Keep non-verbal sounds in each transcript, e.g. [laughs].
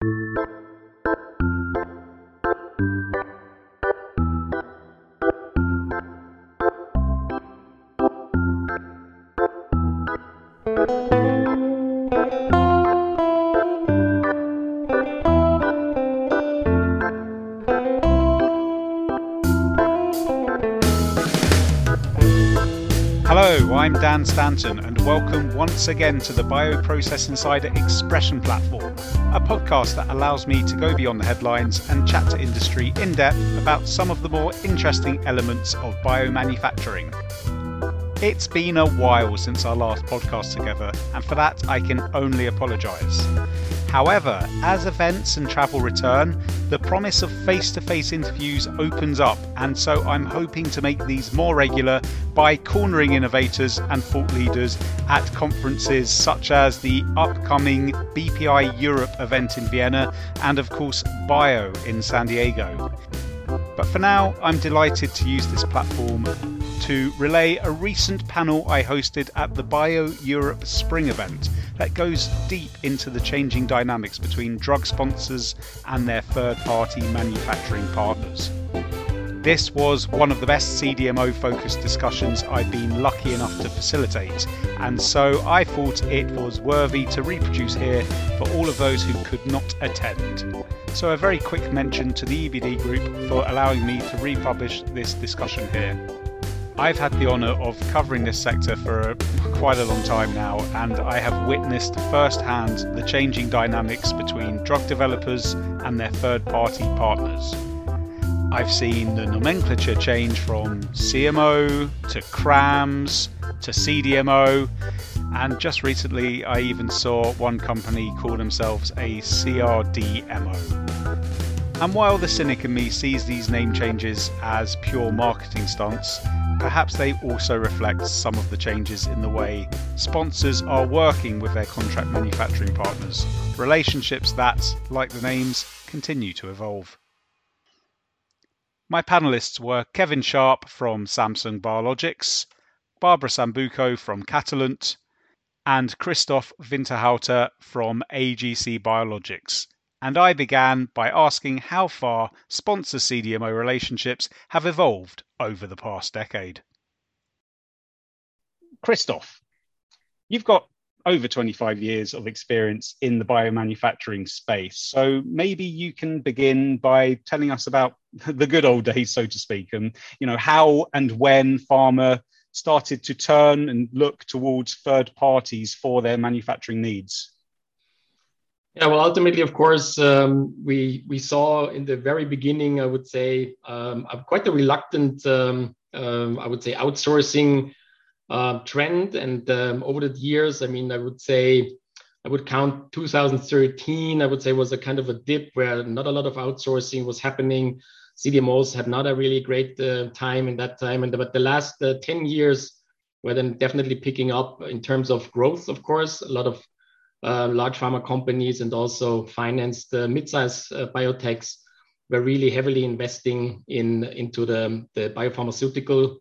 Hello, Dan Stanton, and welcome once again to the Bioprocess Insider Expression Platform, a podcast that allows me to go beyond the headlines and chat to industry in depth about some of the more interesting elements of biomanufacturing. It's been a while since our last podcast together, and for that I can only apologise. However, as events and travel return, the promise of face to face interviews opens up, and so I'm hoping to make these more regular by cornering innovators and thought leaders at conferences such as the upcoming BPI Europe event in Vienna and, of course, Bio in San Diego. But for now, I'm delighted to use this platform to relay a recent panel I hosted at the Bio Europe Spring event that goes deep into the changing dynamics between drug sponsors and their third party manufacturing partners. This was one of the best CDMO focused discussions I've been lucky enough to facilitate, and so I thought it was worthy to reproduce here for all of those who could not attend. So, a very quick mention to the EBD group for allowing me to republish this discussion here. I've had the honour of covering this sector for uh, quite a long time now, and I have witnessed firsthand the changing dynamics between drug developers and their third party partners. I've seen the nomenclature change from CMO to CRAMS to CDMO, and just recently I even saw one company call themselves a CRDMO. And while the cynic in me sees these name changes as pure marketing stunts, perhaps they also reflect some of the changes in the way sponsors are working with their contract manufacturing partners, relationships that, like the names, continue to evolve. My panelists were Kevin Sharp from Samsung Biologics, Barbara Sambuco from Catalent, and Christoph Winterhalter from AGC Biologics and I began by asking how far sponsor CDMO relationships have evolved over the past decade. Christoph, you've got over 25 years of experience in the biomanufacturing space. So maybe you can begin by telling us about [laughs] the good old days, so to speak, and you know how and when pharma started to turn and look towards third parties for their manufacturing needs. Yeah, well, ultimately, of course, um, we we saw in the very beginning, I would say, um, quite a reluctant, um, um, I would say, outsourcing uh, trend. And um, over the years, I mean, I would say, I would count 2013. I would say was a kind of a dip where not a lot of outsourcing was happening. CDMOs had not a really great uh, time in that time, and but the last uh, 10 years were then definitely picking up in terms of growth. Of course, a lot of uh, large pharma companies and also financed uh, mid-sized uh, biotechs were really heavily investing in into the, the biopharmaceutical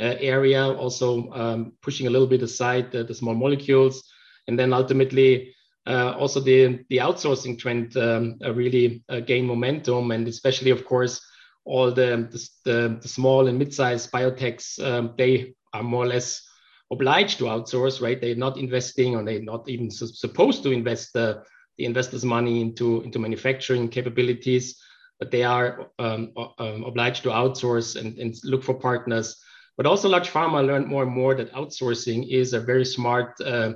uh, area, also um, pushing a little bit aside the, the small molecules, and then ultimately uh, also the the outsourcing trend um, really uh, gained momentum, and especially of course all the the, the small and mid-sized biotechs um, they are more or less obliged to outsource, right? They're not investing or they're not even su- supposed to invest the, the investors' money into, into manufacturing capabilities, but they are um, um, obliged to outsource and, and look for partners. But also, large pharma learned more and more that outsourcing is a very smart uh,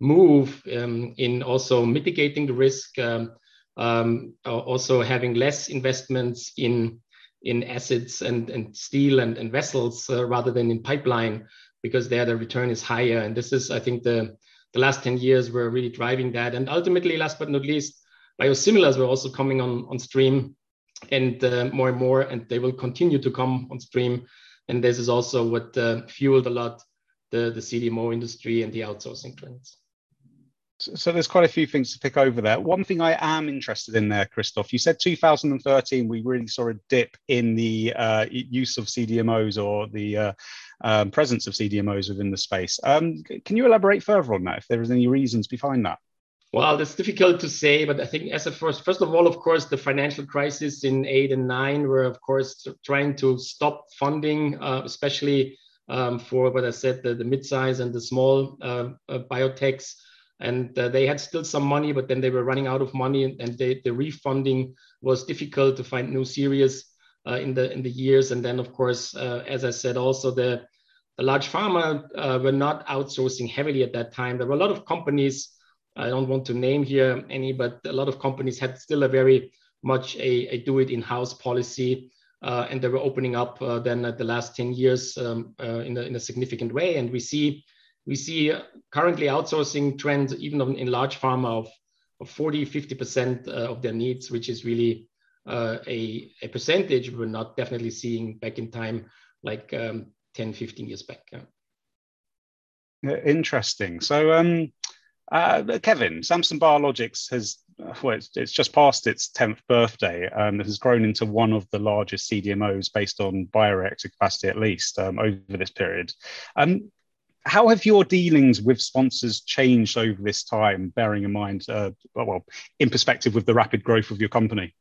move um, in also mitigating the risk, um, um, also having less investments in in assets and, and steel and, and vessels uh, rather than in pipeline because there the return is higher. And this is, I think, the, the last 10 years we're really driving that. And ultimately, last but not least, biosimilars were also coming on, on stream and uh, more and more, and they will continue to come on stream. And this is also what uh, fueled a lot the, the CDMO industry and the outsourcing trends. So there's quite a few things to pick over there. One thing I am interested in there, Christoph, you said 2013 we really saw a dip in the uh, use of CDMOs or the uh, um, presence of CDMOs within the space. Um, can you elaborate further on that if there is any reasons behind that? Well, it's difficult to say, but I think as a first, first of all, of course, the financial crisis in eight and nine were, of course, trying to stop funding, uh, especially um, for what I said, the, the mid-size and the small uh, uh, biotechs. And uh, they had still some money, but then they were running out of money, and they, the refunding was difficult to find new series uh, in the in the years. And then, of course, uh, as I said, also the the large pharma were not outsourcing heavily at that time. There were a lot of companies I don't want to name here any, but a lot of companies had still a very much a, a do it in house policy. Uh, and they were opening up uh, then at the last 10 years um, uh, in, a, in a significant way. And we see we see currently outsourcing trends even in large pharma of, of 40, 50% uh, of their needs, which is really uh, a, a percentage we're not definitely seeing back in time like um, 10, 15 years back. Yeah. Interesting. So um, uh, Kevin, Samsung Biologics has well, it's, it's, just past its 10th birthday and has grown into one of the largest CDMOs based on bioreactor capacity, at least um, over this period. Um, how have your dealings with sponsors changed over this time, bearing in mind, uh, well, in perspective with the rapid growth of your company?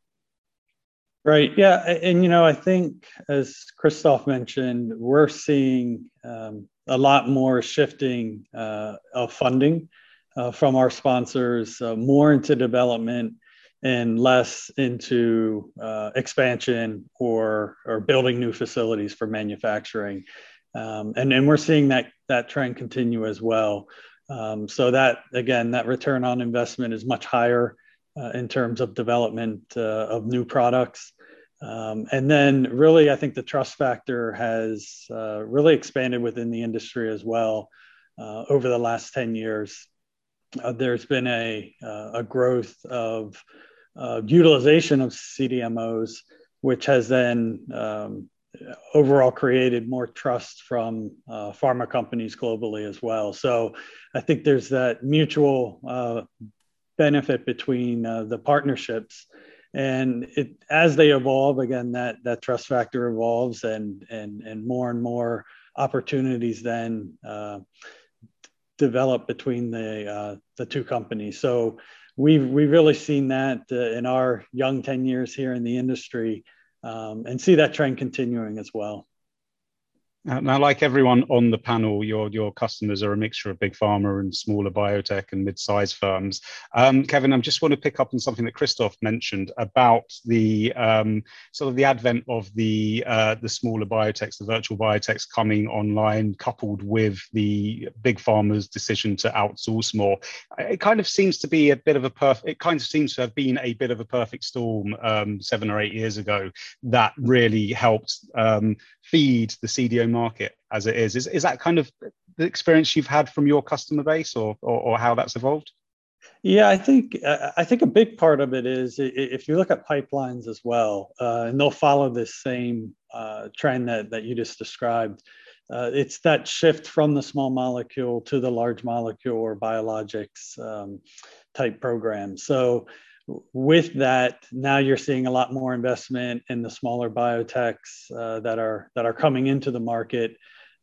Right. Yeah. And, you know, I think as Christoph mentioned, we're seeing um, a lot more shifting uh, of funding uh, from our sponsors, uh, more into development and less into uh, expansion or or building new facilities for manufacturing. Um, and and we're seeing that that trend continue as well. Um, so that again, that return on investment is much higher uh, in terms of development uh, of new products. Um, and then, really, I think the trust factor has uh, really expanded within the industry as well over the last 10 years uh, there's been a, uh, a growth of uh, utilization of CDMOs, which has then um, overall created more trust from uh, pharma companies globally as well. So I think there's that mutual uh, benefit between uh, the partnerships. And it, as they evolve, again, that, that trust factor evolves and, and, and more and more opportunities then develop between the uh, the two companies. So we've we've really seen that uh, in our young ten years here in the industry, um, and see that trend continuing as well. Now, like everyone on the panel, your your customers are a mixture of big pharma and smaller biotech and mid-sized firms. Um, Kevin, I just want to pick up on something that Christoph mentioned about the um, sort of the advent of the uh, the smaller biotechs, the virtual biotechs coming online, coupled with the big pharma's decision to outsource more. It kind of seems to be a bit of a perfect. It kind of seems to have been a bit of a perfect storm um, seven or eight years ago that really helped um, feed the CDO market as it is. Is, is that kind of the experience you've had from your customer base or, or, or how that's evolved? Yeah, I think I think a big part of it is if you look at pipelines as well, uh, and they'll follow this same uh, trend that that you just described. Uh, it's that shift from the small molecule to the large molecule or biologics um, type program. So with that, now you're seeing a lot more investment in the smaller biotechs uh, that are that are coming into the market.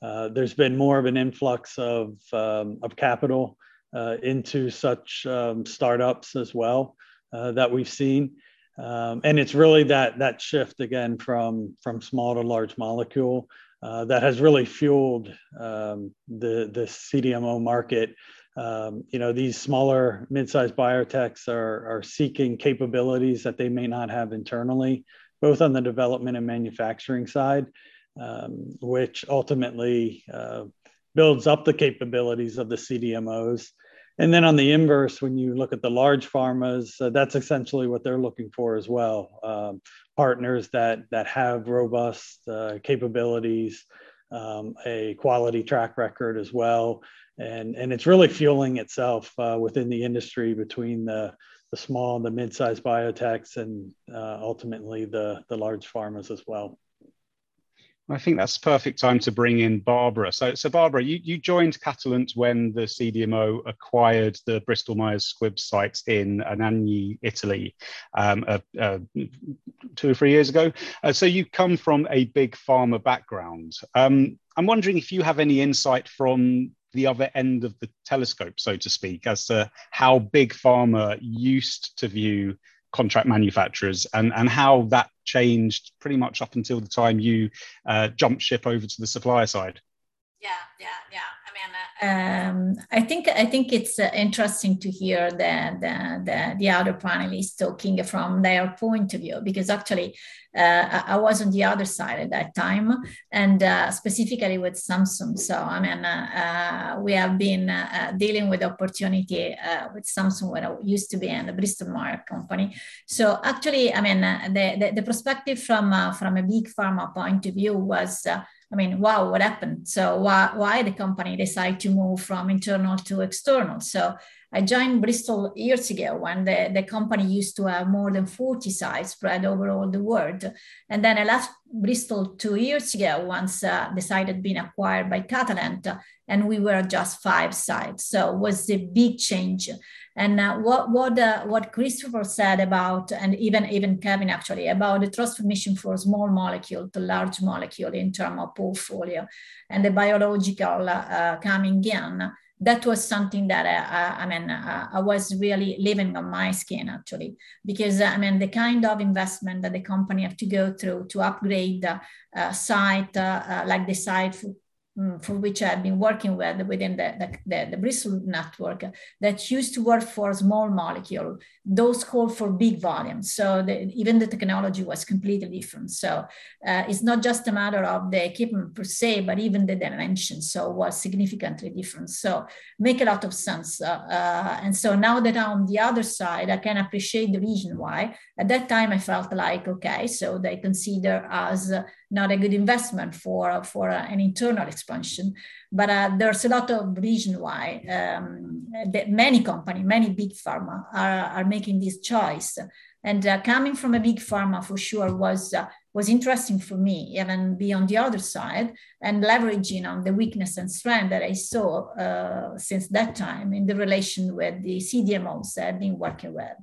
Uh, there's been more of an influx of um, of capital uh, into such um, startups as well uh, that we've seen, um, and it's really that that shift again from from small to large molecule uh, that has really fueled um, the the CDMO market um, you know these smaller mid-sized biotechs are, are seeking capabilities that they may not have internally both on the development and manufacturing side um, which ultimately uh, builds up the capabilities of the cdmos and then on the inverse when you look at the large pharmas uh, that's essentially what they're looking for as well um, partners that that have robust uh, capabilities um, a quality track record as well and and it's really fueling itself uh, within the industry between the the small and the mid-sized biotechs and uh, ultimately the the large pharmas as well. I think that's perfect time to bring in Barbara. So, so Barbara, you, you joined Catalent when the CDMO acquired the Bristol Myers Squibb sites in Anagni, Italy, um, uh, uh, two or three years ago. Uh, so you come from a big pharma background. Um, I'm wondering if you have any insight from the other end of the telescope, so to speak, as to how big pharma used to view contract manufacturers and, and how that changed pretty much up until the time you uh, jumped ship over to the supplier side. Yeah, yeah, yeah. Um, I think I think it's uh, interesting to hear the, the, the the other panelists talking from their point of view because actually uh, I was on the other side at that time and uh, specifically with Samsung. So I mean uh, uh, we have been uh, dealing with opportunity with Samsung when I used to be in the Bristol Myers company. So actually I mean the, the, the perspective from from a big pharma point of view was I mean, wow, what happened? So why, why the company decide to move from internal to external? So I joined Bristol years ago when the, the company used to have more than 40 sites spread over all the world. And then I left Bristol two years ago once uh, the site had been acquired by Catalent and we were just five sites. So it was a big change. And uh, what what uh, what Christopher said about, and even even Kevin actually about the transformation for small molecule to large molecule in terms of portfolio, and the biological uh, coming in that was something that I, I mean uh, I was really living on my skin actually. Because I mean the kind of investment that the company have to go through to upgrade the uh, site uh, uh like the site for, Mm, which I've been working with within the, the, the, the, Bristol network that used to work for small molecule, those call for big volumes. So the, even the technology was completely different. So uh, it's not just a matter of the equipment per se, but even the dimensions. So was significantly different. So make a lot of sense. Uh, uh, and so now that I'm on the other side, I can appreciate the reason why. At that time, I felt like, okay, so they consider us not a good investment for, for an internal expansion. But uh, there's a lot of reason why um, many company, many big pharma are, are making this choice. And uh, coming from a big pharma for sure was uh, was interesting for me, even be on the other side and leveraging on the weakness and strength that I saw uh, since that time in the relation with the CDMOs I've been working with.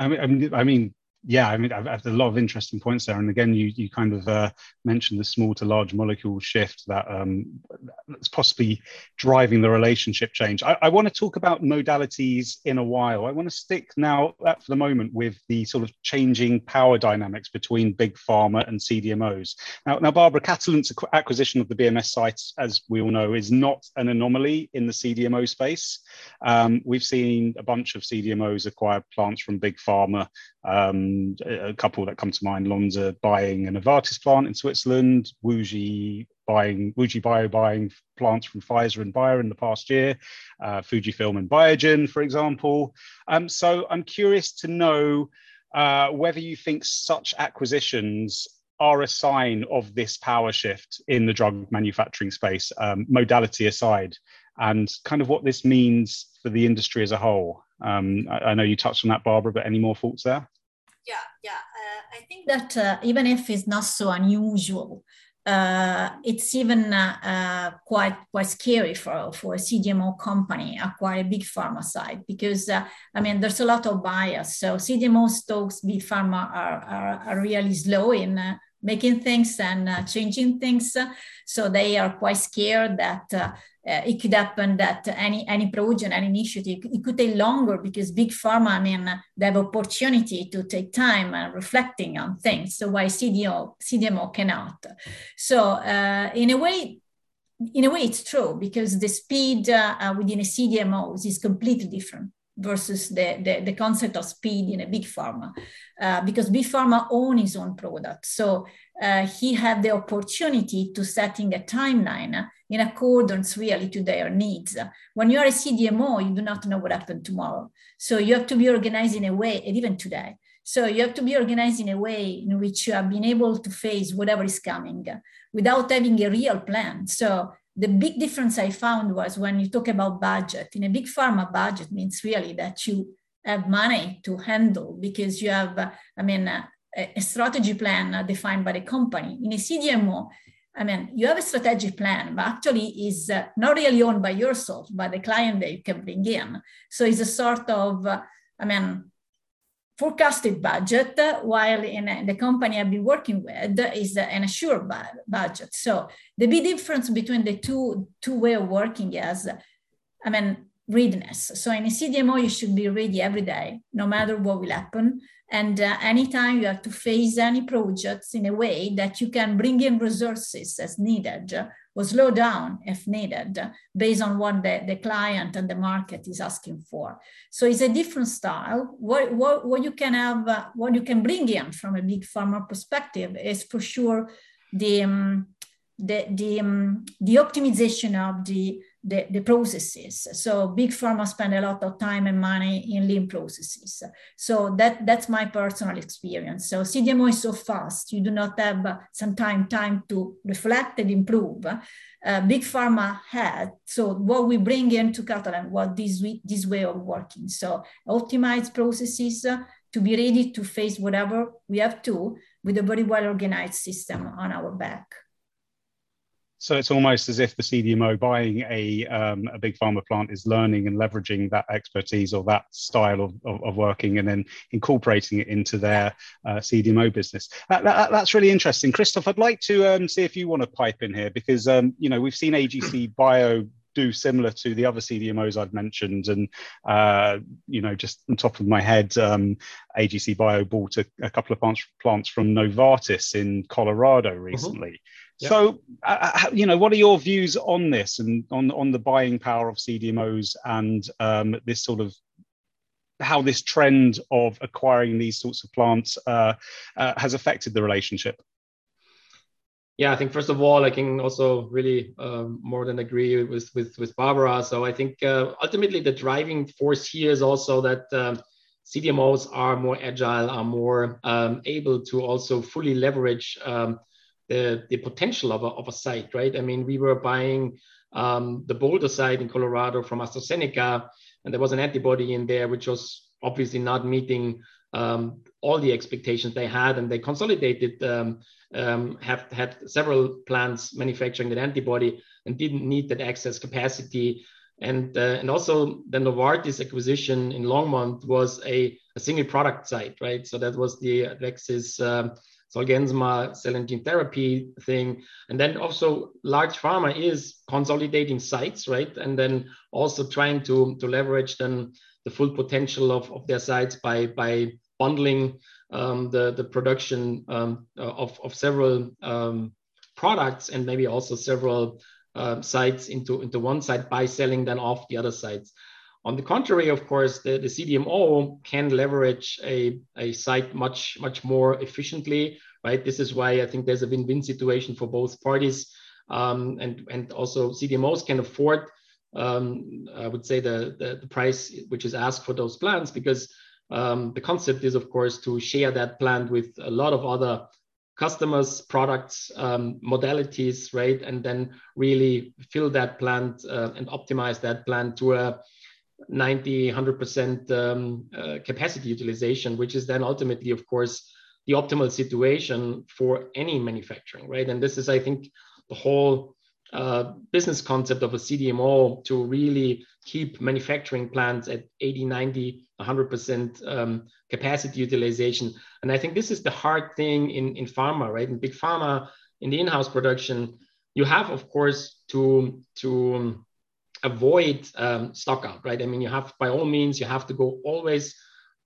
I mean, I mean, yeah, I mean, I've, I've a lot of interesting points there. And again, you you kind of uh, mentioned the small to large molecule shift that um, that's possibly driving the relationship change. I, I want to talk about modalities in a while. I want to stick now uh, for the moment with the sort of changing power dynamics between big pharma and CDMOs. Now, now Barbara, Catalent's acquisition of the BMS sites, as we all know, is not an anomaly in the CDMO space. Um, we've seen a bunch of CDMOs acquire plants from big pharma. Um, a couple that come to mind: Lonza buying an Novartis plant in Switzerland, WuXi buying WuXi Bio buying plants from Pfizer and Bayer in the past year, uh, Fujifilm and Biogen, for example. Um, so I'm curious to know uh, whether you think such acquisitions are a sign of this power shift in the drug manufacturing space, um, modality aside, and kind of what this means for the industry as a whole. Um, I, I, know you touched on that, Barbara, but any more thoughts there? Yeah, yeah. Uh, I think that uh, even if it's not so unusual, uh, it's even uh, uh, quite quite scary for, for a CDMO company acquire a big pharma side because uh, I mean there's a lot of bias. So CDMO stocks, big pharma are, are, are really slow in making things and uh, changing things. So they are quite scared that uh, uh, it could happen that any any project, any initiative, it could take longer because big pharma, I mean, they have opportunity to take time and reflecting on things. So why CDO, CDMO cannot? So uh, in a way, in a way, it's true because the speed uh, within a CDMO is completely different versus the, the, the, concept of speed in a big pharma uh, because big pharma own his own product so uh, he had the opportunity to setting a timeline in accordance really to their needs. When you're a cdmo you do not know what happened tomorrow. So you have to be organized in a way and even today. So you have to be organized in a way in which you have been able to face whatever is coming without having a real plan. So the big difference I found was when you talk about budget, in a big pharma budget means really that you have money to handle because you have, I mean, uh, a strategy plan defined by the company. In a CDMO, I mean, you have a strategic plan, but actually is uh, not really owned by yourself, by the client that you can bring in. So it's a sort of, uh, I mean, forecasted budget, while in, in, the company I've been working with is an assured budget. So the big difference between the two two way of working is, I mean, readiness. So in a CDMO, you should be ready every day, no matter what will happen. And uh, anytime you have to face any projects in a way that you can bring in resources as needed or slow down if needed based on what the, the client and the market is asking for. So it's a different style. What, what, what you can have, uh, what you can bring in from a big pharma perspective is for sure the, um, the, the, um, the optimization of the the, the processes. So big pharma spend a lot of time and money in lean processes. So that, that's my personal experience. So CDMO is so fast, you do not have some time, time to reflect and improve. Uh, big pharma had. So what we bring into Catalent was this, this way of working. So optimize processes uh, to be ready to face whatever we have to with a very well organized system on our back. So it's almost as if the CDMO buying a, um, a big pharma plant is learning and leveraging that expertise or that style of, of, of working and then incorporating it into their uh, CDMO business. That, that, that's really interesting. Christoph, I'd like to um, see if you want to pipe in here because, um, you know, we've seen AGC [clears throat] Bio do similar to the other CDMOs I've mentioned. And, uh, you know, just on top of my head, um, AGC Bio bought a, a couple of plants, plants, from Novartis in Colorado mm-hmm. recently. So, uh, uh you know, what are your views on this and on on the buying power of CDMOs and um, this sort of how this trend of acquiring these sorts of plants uh, uh, has affected the relationship? Yeah, I think first of all, I can also really um, more than agree with with with Barbara. So I think uh, ultimately the driving force here is also that. Um, CDMOs are more agile, are more um, able to also fully leverage um, the, the potential of a, of a site, right? I mean, we were buying um, the Boulder site in Colorado from AstraZeneca, and there was an antibody in there which was obviously not meeting um, all the expectations they had, and they consolidated, um, um, have had several plants manufacturing that antibody and didn't need that excess capacity. And, uh, and also the Novartis acquisition in Longmont was a, a single product site, right? So that was the um, Zolgensma cell and gene therapy thing. And then also large pharma is consolidating sites, right? And then also trying to, to leverage then the full potential of, of their sites by, by bundling um, the, the production um, of, of several um, products and maybe also several uh, sites into, into one site by selling then off the other sites. On the contrary, of course, the, the CDMO can leverage a, a site much, much more efficiently, right? This is why I think there's a win-win situation for both parties. Um, and, and also CDMOs can afford, um, I would say, the, the, the, price which is asked for those plants because um, the concept is, of course, to share that plant with a lot of other customers, products, um, modalities, right? And then really fill that plant uh, and optimize that plant to a 90, 100% um, uh, capacity utilization, which is then ultimately, of course, the optimal situation for any manufacturing, right? And this is, I think, the whole uh, business concept of a CDMO to really keep manufacturing plants at 80, 90, 100% um, capacity utilization. And I think this is the hard thing in, in pharma, right? In big pharma, in the in-house production, you have, of course, to, to avoid um, stock out, right? I mean, you have by all means, you have to go always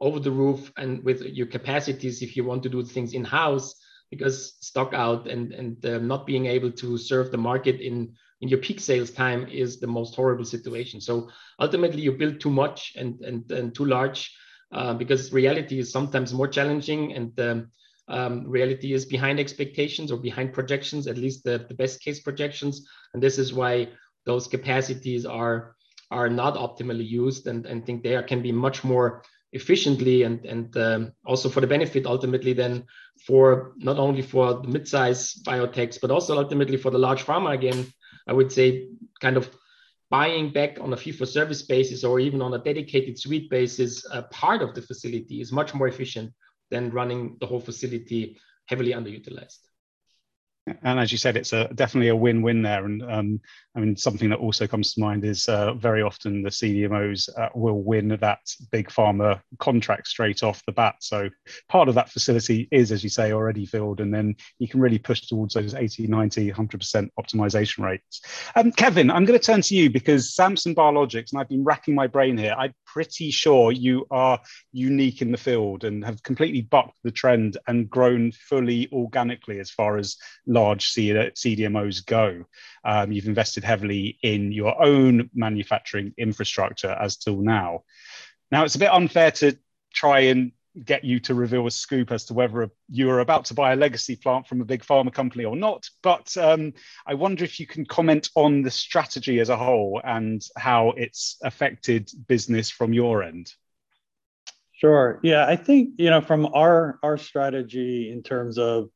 over the roof and with your capacities if you want to do things in house, because stock out and and uh, not being able to serve the market in in your peak sales time is the most horrible situation. So ultimately, you build too much and and and too large, uh, because reality is sometimes more challenging and. Um, um, reality is behind expectations or behind projections, at least the, the best case projections. And this is why those capacities are are not optimally used and, and think they are, can be much more efficiently and and um, also for the benefit ultimately then for not only for the mid-size biotechs but also ultimately for the large pharma again i would say kind of buying back on a fee for service basis or even on a dedicated suite basis a part of the facility is much more efficient than running the whole facility heavily underutilized and as you said, it's a definitely a win-win there. And um, I mean, something that also comes to mind is uh, very often the CDMOs uh, will win that big pharma contract straight off the bat. So part of that facility is, as you say, already filled, and then you can really push towards those 80, 90, 100% optimization rates. Um, Kevin, I'm going to turn to you because Samsung Biologics, and I've been racking my brain here. I'm pretty sure you are unique in the field and have completely bucked the trend and grown fully organically as far as large CDMOs go. Um, you've invested heavily in your own manufacturing infrastructure as till now. Now, it's a bit unfair to try and get you to reveal a scoop as to whether you are about to buy a legacy plant from a big pharma company or not. But um, I wonder if you can comment on the strategy as a whole and how it's affected business from your end. Sure. Yeah, I think you know from our our strategy in terms of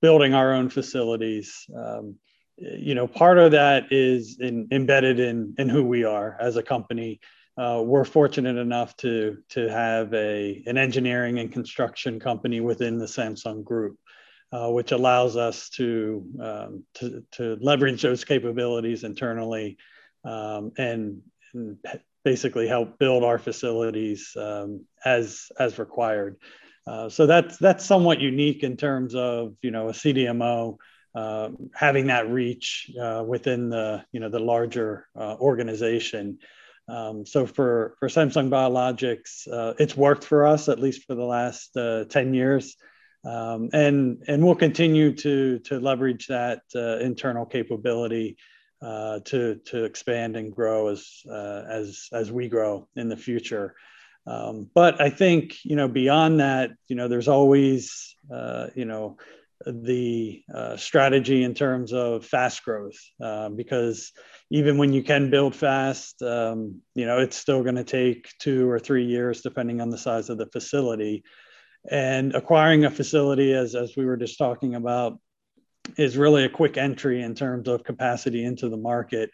building our own facilities. Um, you know, part of that is in, embedded in in who we are as a company. Uh, we're fortunate enough to to have a an engineering and construction company within the Samsung Group, uh, which allows us to, um, to to leverage those capabilities internally um, and, and, basically help build our facilities um, as as required. Uh, so that's that's somewhat unique in terms of you know a CDMO uh, having that reach uh, within the you know the larger uh, organization. Um, so for for Samsung Biologics, uh, it's worked for us at least for the last ten years, um, and and we'll continue to to leverage that internal capability. Uh, to to expand and grow as uh, as as we grow in the future. Um, but I think you know beyond that, you know, there's always uh, you know the uh, strategy in terms of fast growth uh, because even when you can build fast, um, you know, it's still going to take two or three years depending on the size of the facility. And acquiring a facility, as as we were just talking about, is really a quick entry in terms of capacity into the market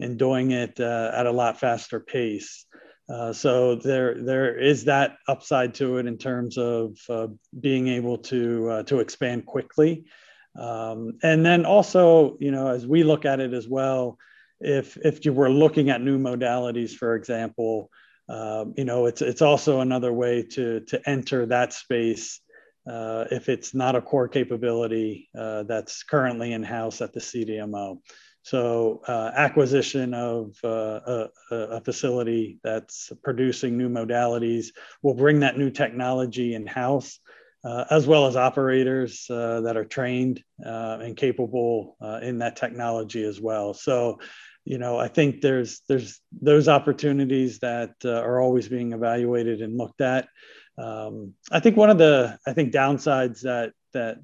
and doing it uh, at a lot faster pace. Uh, so there there is that upside to it in terms of uh, being able to uh, to expand quickly, um, and then also you know as we look at it as well, if if you were looking at new modalities, for example, um, you know it's it's also another way to to enter that space. Uh, if it's not a core capability uh, that's currently in house at the CDMO. So uh, acquisition of uh, a, a, facility that's producing new modalities will bring that new technology in house, uh, as well as operators uh, that are trained uh, and capable uh, in that technology as well. So, you know, I think there's there's those opportunities that are always being evaluated and looked at. Um, I think one of the I think downsides that that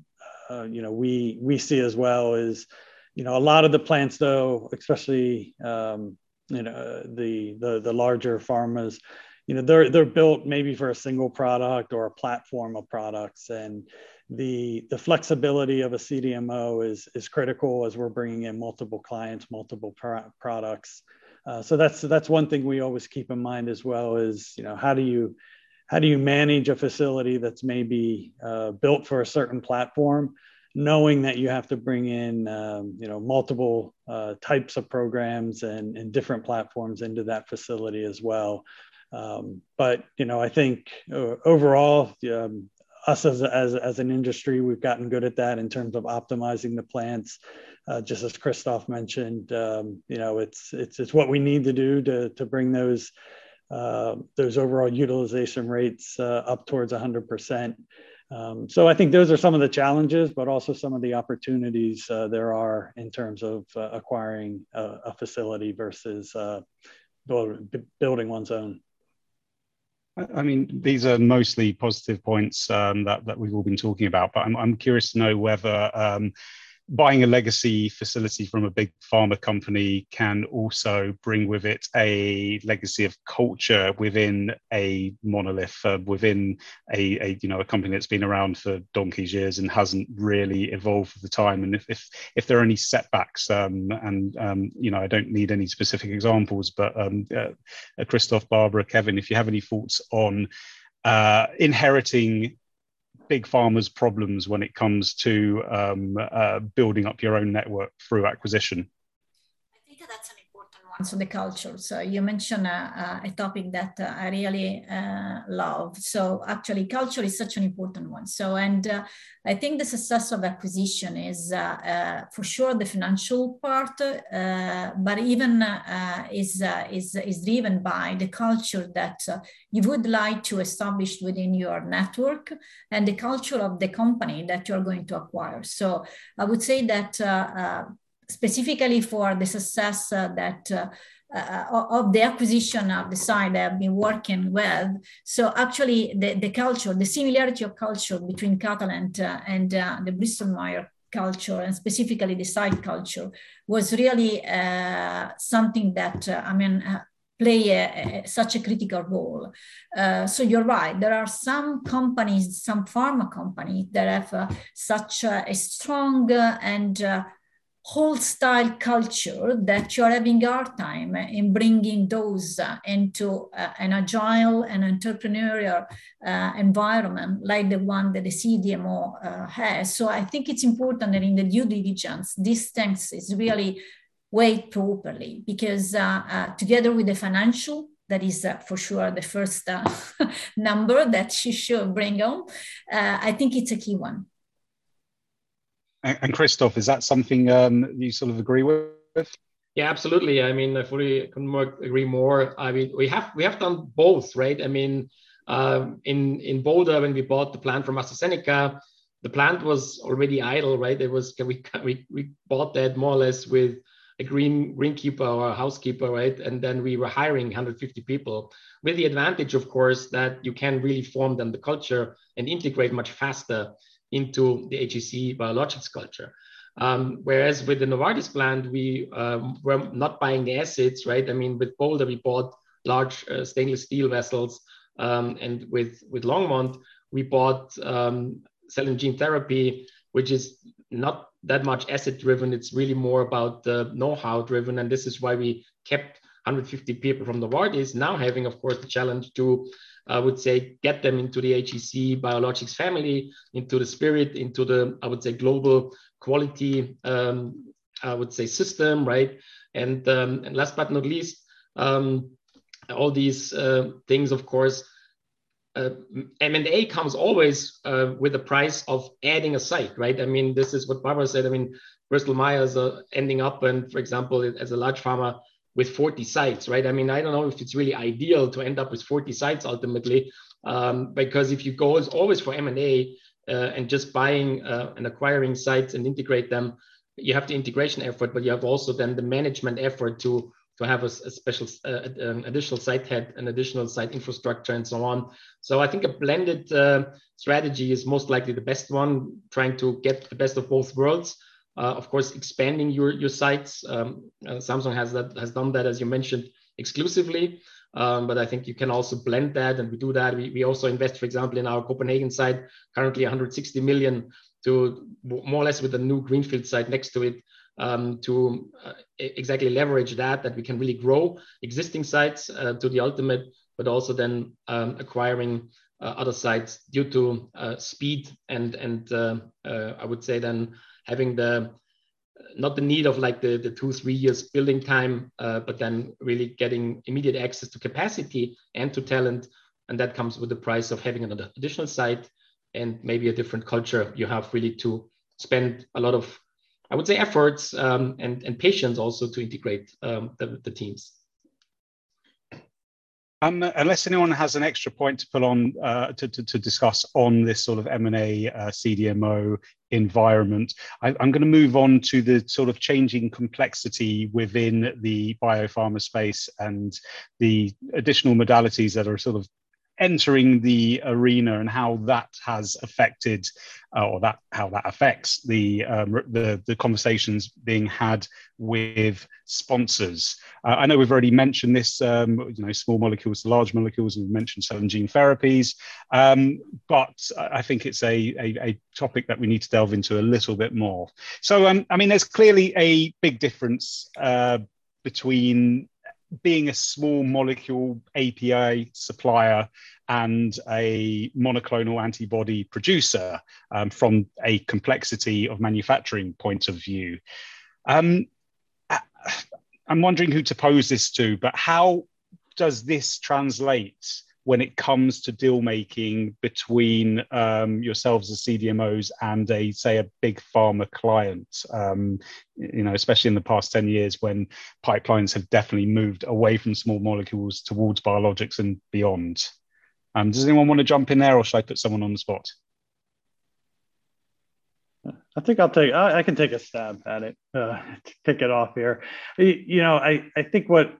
you know we we see as well is you know, a lot of the plants, though, especially um, you know the the the larger pharmas, you know, they're they're built maybe for a single product or a platform of products, and the the flexibility of a CDMO is is critical as we're bringing in multiple clients, multiple pro- products. Uh, so that's that's one thing we always keep in mind as well is you know how do you how do you manage a facility that's maybe uh, built for a certain platform knowing that you have to bring in um, you know multiple uh, types of programs and, and different platforms into that facility as well. Um, but you know i think uh, overall um, us as, as, as an industry we've gotten good at that in terms of optimizing the plants. Uh, just as christoph mentioned um, you know it's, it's it's what we need to do to, to bring those uh, those overall utilization rates uh, up towards 100% um, so I think those are some of the challenges, but also some of the opportunities uh, there are in terms of uh, acquiring a, a, facility versus uh, build, building one's own. I mean, these are mostly positive points um, that, that we've all been talking about, but I'm, I'm curious to know whether um, buying a legacy facility from a big pharma company can also bring with it a legacy of culture within a monolith, uh, within a, a, you know a company that's been around for donkey's years and hasn't really evolved with the time. And if if, if there are any setbacks, um, and um, you know I don't need any specific examples, but um, uh, Christoph, Barbara, Kevin, if you have any thoughts on uh, inheriting big pharma's problems when it comes to um, uh, building up your own network through acquisition? So the culture. So you mentioned a, a topic that uh, I really uh, love. So actually, culture is such an important one. So and uh, I think the success of acquisition is uh, uh, for sure the financial part, uh, but even is is is driven by the culture that you would like to establish within your network and the culture of the company that you're going to acquire. So I would say that specifically for the success uh, that uh, uh, of the acquisition of the site I've been working with. So actually the, the culture, the similarity of culture between Catalent uh, and uh, the Bristol Myers culture and specifically the site culture was really uh, something that, I mean, play a, a, such a critical role. Uh, so you're right. There are some companies, some pharma companies that have uh, such a, a strong uh, and whole style culture that you're having hard time in bringing those uh, into uh, an agile and entrepreneurial uh, environment like the one that the CDMO has. So I think it's important that in the due diligence, this things is really weighed properly because together with the financial that is uh, for sure the first uh, [laughs] number that you should bring on. Uh, I think it's a key one. And, Christoph, is that something um, you sort of agree with? Yeah, absolutely. I mean, I fully agree more. I mean, we have we have done both, right? I mean, um, in in Boulder when we bought the plant from AstraZeneca, the plant was already idle, right? It was we we we bought that more or less with a green greenkeeper or a housekeeper, right? And then we were hiring 150 people with the advantage, of course, that you can really form them the culture and integrate much faster into the AGC biologics culture. Um, whereas with the Novartis plant, we um, were not buying the assets, right? I mean, with Boulder, we bought large uh, stainless steel vessels, um, and with with Longmont, we bought um, cell and gene therapy, which is not that much asset driven. It's really more about the know-how driven, and this is why we kept 150 people from Novartis. Now having, of course, the challenge to I would say, get them into the AGC biologics family, into the spirit, into the, I would say, global quality, um, I would say, system, right? And, um, and last but not least, um, all these uh, things, of course, uh, M&A comes always uh, with the price of adding a site, right? I mean, this is what Barbara said. I mean, Bristol Myers are ending up, and for example, as a large pharma, with 40 sites, right? I mean, I don't know if it's really ideal to end up with 40 sites ultimately, um, because if you go always for M&A uh, and just buying uh, and acquiring sites and integrate them, you have the integration effort, but you have also then the management effort to to have a, a special uh, an additional site head, an additional site infrastructure, and so on. So I think a blended uh, strategy is most likely the best one, trying to get the best of both worlds. Uh, of course, expanding your, your sites. Um, uh, Samsung has that has done that, as you mentioned, exclusively. Um, but I think you can also blend that, and we do that. We, we also invest, for example, in our Copenhagen site, currently 160 million to more or less with a new greenfield site next to it um, to uh, exactly leverage that, that we can really grow existing sites uh, to the ultimate, but also then um, acquiring uh, other sites due to uh, speed and and I would say then having the not the need of like the, the two three years building time uh, but then really getting immediate access to capacity and to talent. And that comes with the price of having another additional site and maybe a different culture. You have really to spend a lot of i would say efforts um, and, and patience also to integrate um, the, the teams um, unless anyone has an extra point to put on uh, to, to, to, discuss on this sort of M&A uh, CDMO environment, I, am going to move on to the sort of changing complexity within the biopharma space and the additional modalities that are sort of entering the arena and how that has affected uh, or that how that affects the, um, the the conversations being had with sponsors. Uh, I know we've already mentioned this, um, you know, small molecules to large molecules. and We've mentioned cell and gene therapies, um, but I think it's a, a, a, topic that we need to delve into a little bit more. So, um, I mean, there's clearly a big difference uh, between being a small molecule API supplier and a monoclonal antibody producer um, from a complexity of manufacturing point of view. Um, I'm wondering who to pose this to, but how does this translate when it comes to deal making between um, yourselves as CDMOs and a say a big pharma client? Um, you know, especially in the past ten years when pipelines have definitely moved away from small molecules towards biologics and beyond. Um, does anyone want to jump in there, or should I put someone on the spot? I think I'll take. I, I can take a stab at it. Uh, to kick it off here. You know, I I think what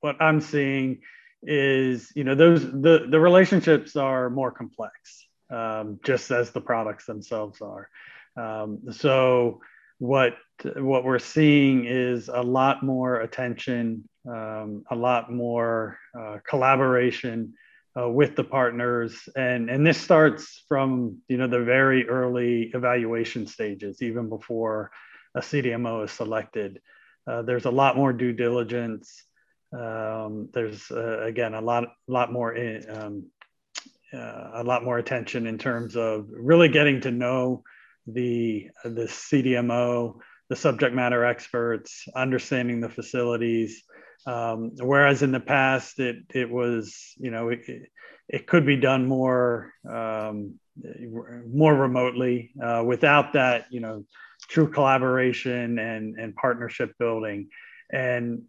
what I'm seeing is you know those the the relationships are more complex, um, just as the products themselves are. Um, so what what we're seeing is a lot more attention, um, a lot more uh, collaboration uh, with the partners. And and this starts from you know the very early evaluation stages even before a cdmo is selected. Uh, there's a lot more due diligence um, there's uh, again a lot lot more in, um, uh, a lot more attention in terms of really getting to know the the cdmo the subject matter experts understanding the facilities um, whereas in the past, it it was you know it, it could be done more um, more remotely uh, without that you know true collaboration and and partnership building. And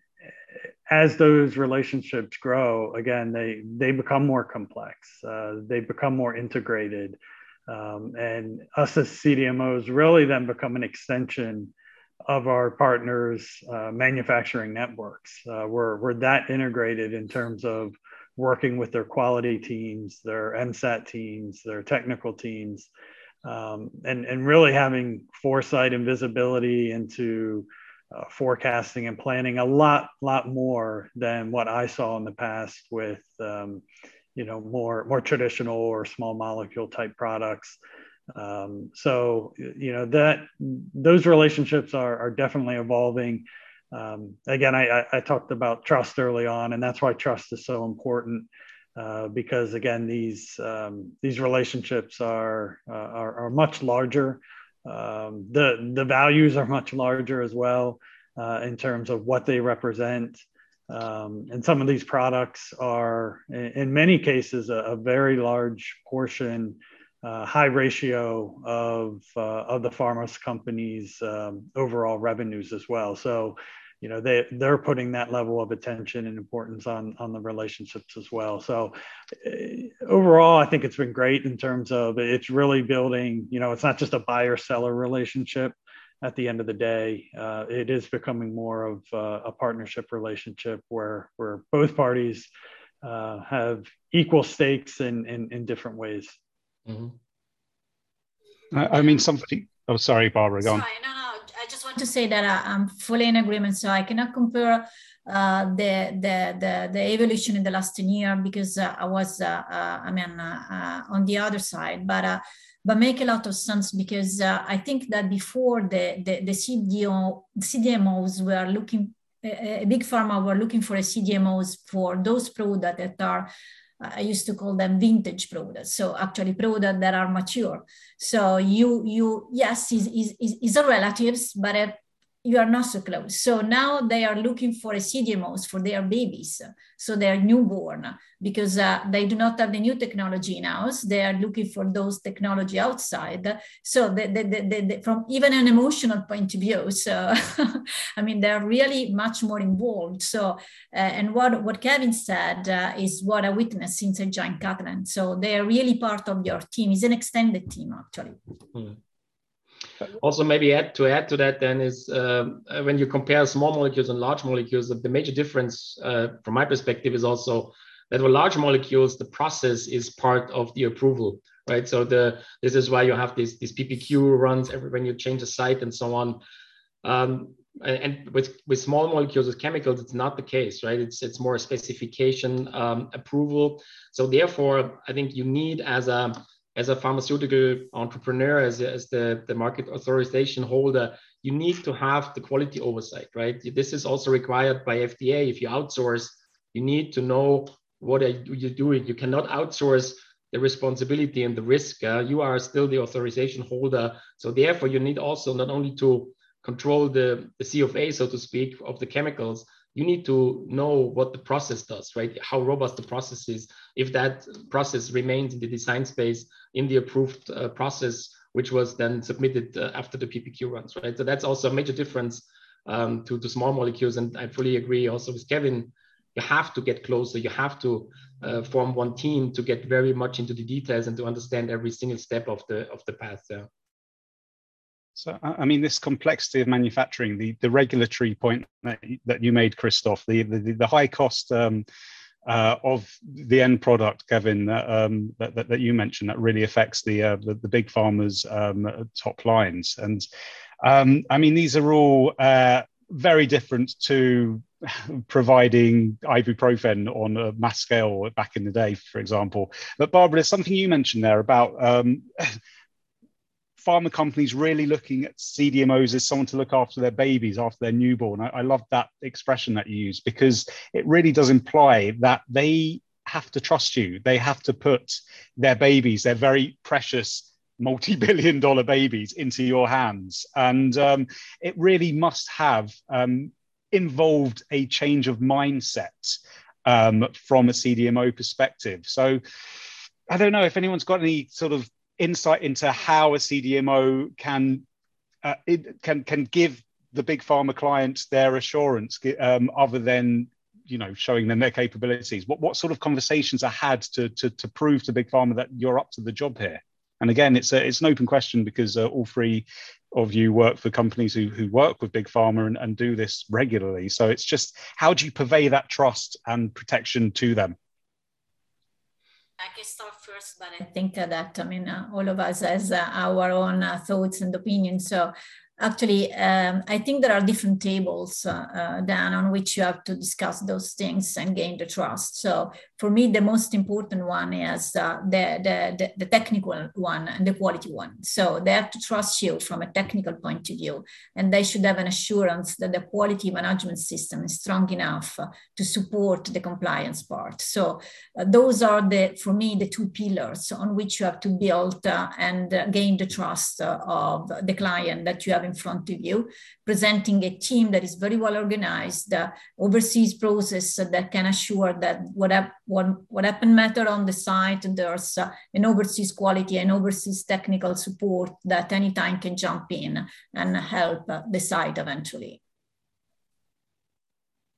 as those relationships grow, again they they become more complex. Uh, they become more integrated. Um, and us as CDMOs really then become an extension of our partners' uh, manufacturing networks. Uh, we're, we're that integrated in terms of working with their quality teams, their MSAT teams, their technical teams, um, and, and really having foresight and visibility into uh, forecasting and planning a lot, lot more than what I saw in the past with, um, you know, more, more traditional or small molecule type products. Um, so you know that those relationships are, are definitely evolving. Um, again, I, I, talked about trust early on, and that's why trust is so important. Uh, because again, these um, these relationships are, uh, are, are much larger. Um, the the values are much larger as well uh, in terms of what they represent. Um, and some of these products are, in, many cases, a, a, very large portion uh, high ratio of uh, of the pharma companies' um, overall revenues as well. So, you know, they they're putting that level of attention and importance on on the relationships as well. So, uh, overall, I think it's been great in terms of it's really building. You know, it's not just a buyer seller relationship. At the end of the day, uh, it is becoming more of uh, a partnership relationship where where both parties uh, have equal stakes in, in in different ways. Mm-hmm. I, I, mean, something. Oh, sorry, Barbara. Go sorry, on. No, no. I just want to say that I, am fully in agreement. So I cannot compare uh, the, the, the the evolution in the last 10 years because uh, I was, uh, uh I mean, uh, uh, on the other side. But but make a lot of sense because I think that before the the, the CDO, CDMOs were looking a big pharma were looking for a CDMOs for those products that are I used to call them vintage products. So actually products that are mature. So you you yes is is is a relatives, but a you are not so close. So now they are looking for a CDMOs for their babies. So they are newborn because uh, they do not have the new technology in house. They are looking for those technology outside. So the, the, the, the from even an emotional point of view. So [laughs] I mean, they're really much more involved. So uh, and what what Kevin said uh, is what I witnessed since I joined Catalent. So they are really part of your team. It's an extended team actually. Mm. Also, maybe add to add to that then is um, uh, when you compare small molecules and large molecules, the major difference uh, from my perspective is also that for large molecules, the process is part of the approval, right? So the this is why you have these these PPQ runs every when you change a site and so on. Um, and with with small molecules with chemicals, it's not the case, right? It's it's more specification um, approval. So therefore, I think you need as a as a pharmaceutical entrepreneur, as, as the, the market authorization holder, you need to have the quality oversight, right? This is also required by FDA. If you outsource, you need to know what are you doing. You cannot outsource the responsibility and the risk. Uh, you are still the authorization holder. So therefore, you need also not only to control the, the CFA, so to speak, of the chemicals, you need to know what the process does, right? How robust the process is. If that process remains in the design space in the approved uh, process, which was then submitted uh, after the PPQ runs, right? So that's also a major difference um, to, small molecules. And I fully agree also with Kevin. You have to get closer. You have to uh, form one team to get very much into the details and to understand every single step of the of the path. Yeah. So, I mean, this complexity of manufacturing, the, the regulatory point that, that you made, Christoph, the, the, the high cost um, uh, of the end product, Kevin, um, that, that, that, you mentioned, that really affects the, uh, the, the, big pharmas' um, top lines. And um, I mean, these are all uh, very different to [laughs] providing ibuprofen on a mass scale back in the day, for example. But Barbara, there's something you mentioned there about um, [laughs] pharma companies really looking at CDMOs as someone to look after their babies after they're newborn. I, I love that expression that you use because it really does imply that they have to trust you. They have to put their babies, their very precious multi-billion dollar babies into your hands and um, it really must have um, involved a change of mindset um, from a cdmo perspective so i don't know if anyone's got any sort of insight into how a CDMO can uh, it can can give the big pharma clients their assurance, um, other than you know showing them their capabilities. What what sort of conversations are had to to to prove to big pharma that you're up to the job here? And again, it's a it's an open question because uh, all three of you work for companies who, who work with big pharma and, and do this regularly. So it's just how do you purvey that trust and protection to them? I can start first, but I think that I mean uh, all of us has uh, our own uh, thoughts and opinions. So Actually, um, I think there are different tables, uh, uh, on which you have to discuss those things and gain the trust. So for me, the most important one is uh, the, the, the, the, technical one and the quality one. So they have to trust you from a technical point of view, and they should have an assurance that the quality management system is strong enough to support the compliance part. So those are the, for me, the two pillars on which you have to build uh, and gain the trust of the client that you have in front of you, presenting a team that is very well organized, uh, oversees process that can assure that what, what, what happened matter on the site, there's uh, an overseas quality and overseas technical support that anytime can jump in and help uh, the site eventually.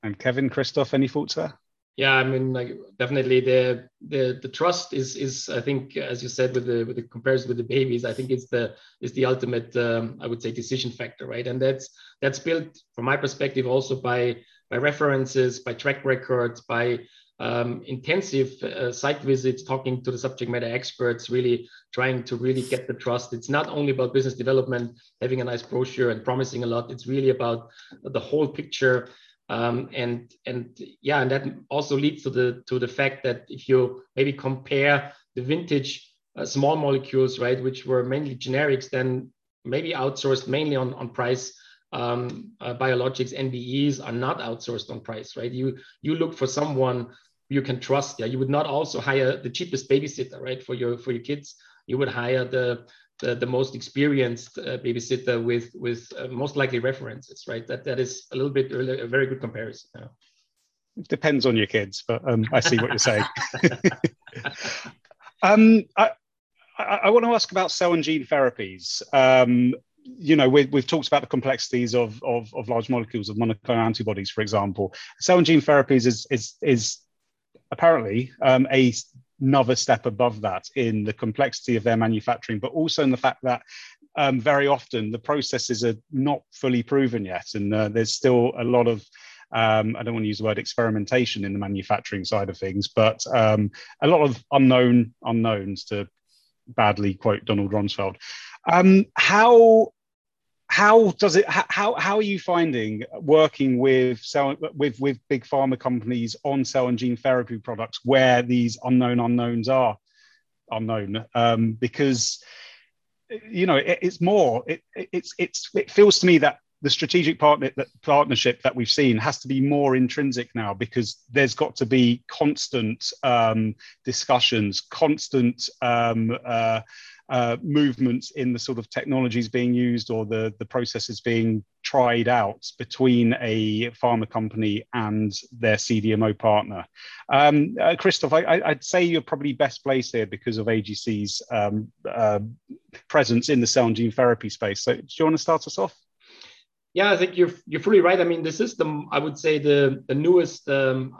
And Kevin, Christoph, any thoughts there? Yeah i mean like definitely the the the trust is is i think as you said with the with the comparison with the babies i think it's the is the ultimate um, i would say decision factor right? And that's that's built from my perspective also by by references by track records by um, intensive uh, site visits talking to the subject matter experts really trying to really get the trust. It's not only about business development having a nice brochure and promising a lot. It's really about the whole picture um, and and yeah, and that also leads to the to the fact that if you maybe compare the vintage uh, small molecules, right, which were mainly generics, then maybe outsourced mainly on on price. Um, uh, biologics NBEs are not outsourced on price, right? You you look for someone you can trust. Yeah, you would not also hire the cheapest babysitter, right, for your for your kids. You would hire the the, the most experienced uh, babysitter with with uh, most likely references, right? That that is a little bit a very good comparison. It depends on your kids, but um, I see what you're saying. [laughs] um, I, I, I, want to ask about cell and gene therapies. Um, you know, we, have talked about the complexities of, of, of large molecules of monoclonal antibodies, for example. Cell and gene therapies is is is apparently um, a another step above that in the complexity of their manufacturing, but also in the fact that um, very often the processes are not fully proven yet, and uh, there's still a lot of um, I don't want to use the word experimentation in the manufacturing side of things, but um, a lot of unknown unknowns to badly quote Donald Rumsfeld. Um, how how does it how how are you finding working with cell with with big pharma companies on cell and gene therapy products where these unknown unknowns are unknown um, because you know, it, it's more. It, it's it's it feels to me that the strategic partner that partnership that we've seen has to be more intrinsic now because there's got to be constant um, discussions, constant um, uh, uh, movements in the sort of technologies being used or the the processes being tried out between a pharma company and their CDMO partner. Um, uh, Christoph, I, would say you're probably best placed here because of AGC's um, uh, presence in the cell and gene therapy space. So, do you want to start us off? Yeah, I think you're you're fully right. I mean, this is the I would say the the newest um,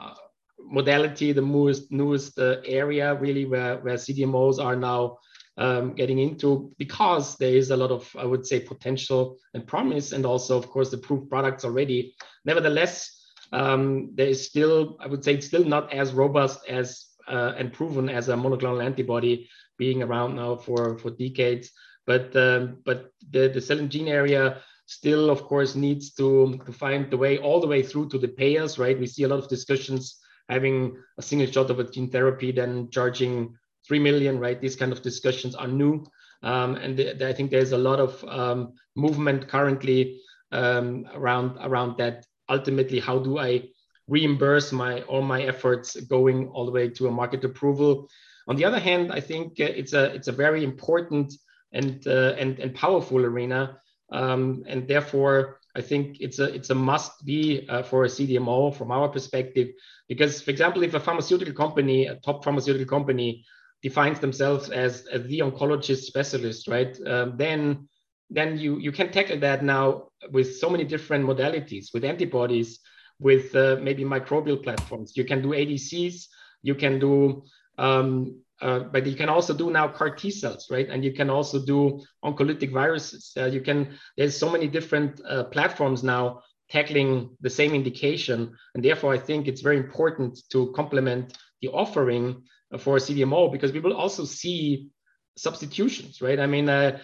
modality, the newest newest uh, area really where where CDMOs are now um, getting into because there is a lot of I would say potential and promise, and also of course the proof products already. Nevertheless, um, there is still I would say it's still not as robust as uh, and proven as a monoclonal antibody being around now for for decades. But um, but the the cell and gene area still, of course, needs to, to find the way all the way through to the payers, right? We see a lot of discussions having a single shot of a gene therapy, then charging 3 million, right? These kind of discussions are new. Um, and I think there's a lot of um, movement currently um, around, around that. Ultimately, how do I reimburse my all my efforts going all the way to a market approval? On the other hand, I think it's a it's a very important and uh, and and powerful arena um, and therefore, I think it's a it's a must be uh, for a CDMO from our perspective, because for example, if a pharmaceutical company, a top pharmaceutical company, defines themselves as, as the oncologist specialist, right? Um, then then you you can tackle that now with so many different modalities, with antibodies, with uh, maybe microbial platforms. You can do ADCs, you can do um, uh, but you can also do now CAR T cells, right? And you can also do oncolytic viruses. Uh, you can. There's so many different uh, platforms now tackling the same indication, and therefore I think it's very important to complement the offering for CDMO because we will also see substitutions, right? I mean, uh,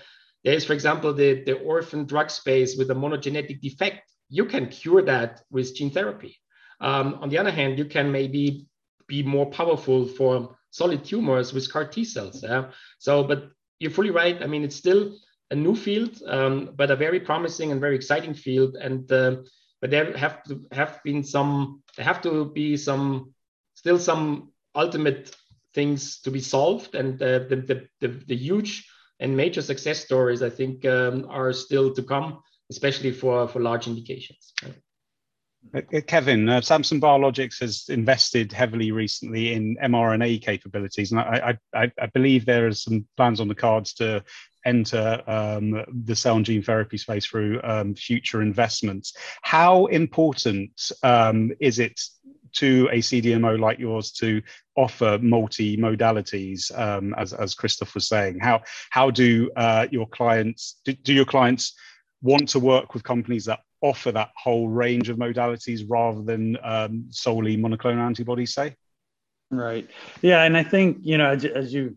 there's for example the the orphan drug space with a monogenetic defect. You can cure that with gene therapy. Um, on the other hand, you can maybe be more powerful for solid tumors with CAR T cells. Yeah? So, but you're fully right. I mean, it's still a new field, um, but a very promising and very exciting field. And uh, but there have to have been some, there have to be some, still some ultimate things to be solved. And the, the, the, the, huge and major success stories, I think, um, are still to come, especially for, for large indications. Uh, uh, Kevin, uh, Samsung Biologics has invested heavily recently in mRNA capabilities, and I, I, I believe there are some plans on the cards to enter um, the cell and gene therapy space through um, future investments. How important um, is it to a CDMO like yours to offer multi modalities, um, as, as Christoph was saying? How how do uh, your clients do, do your clients want to work with companies that offer that whole range of modalities rather than um, solely monoclonal antibodies, say? Right. Yeah, and I think you know as, as you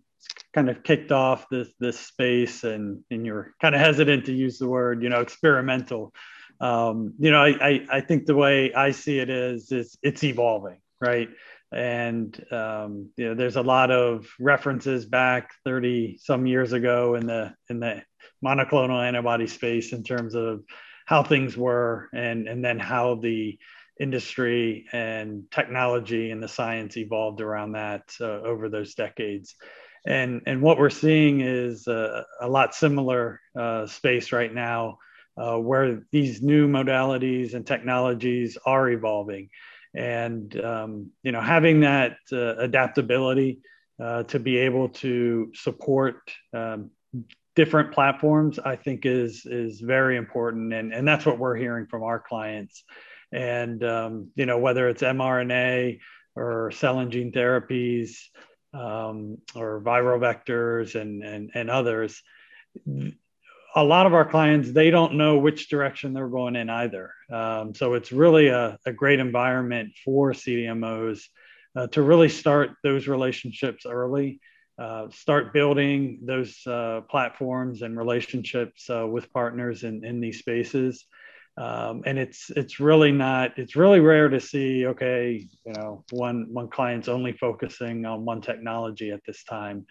kind of kicked off this this space, and and you're kind of hesitant to use the word you know experimental. Um, you know, I, I I think the way I see it is is it's evolving, right? And um, you know there's a lot of references back 30 some years ago in the in the monoclonal antibody space in terms of how things were and and then how the industry and technology and the science evolved around that uh, over those decades. And and what we're seeing is a, a lot similar uh, space right now uh, where these new modalities and technologies are evolving and um, you know having that uh, adaptability uh, to be able to support um, different platforms i think is is very important. And and that's what we're hearing from our clients. And um, you know whether it's mrna or cell and gene therapies um, or viral vectors and, and and others a lot of our clients they don't know which direction they're going in either um, so it's really a, a, great environment for cdmos uh, to really start those relationships early uh, start building those uh, platforms and relationships uh, with partners in, in these spaces. Um, and it's it's really not it's really rare to see okay you know one one client's only focusing on one technology at this time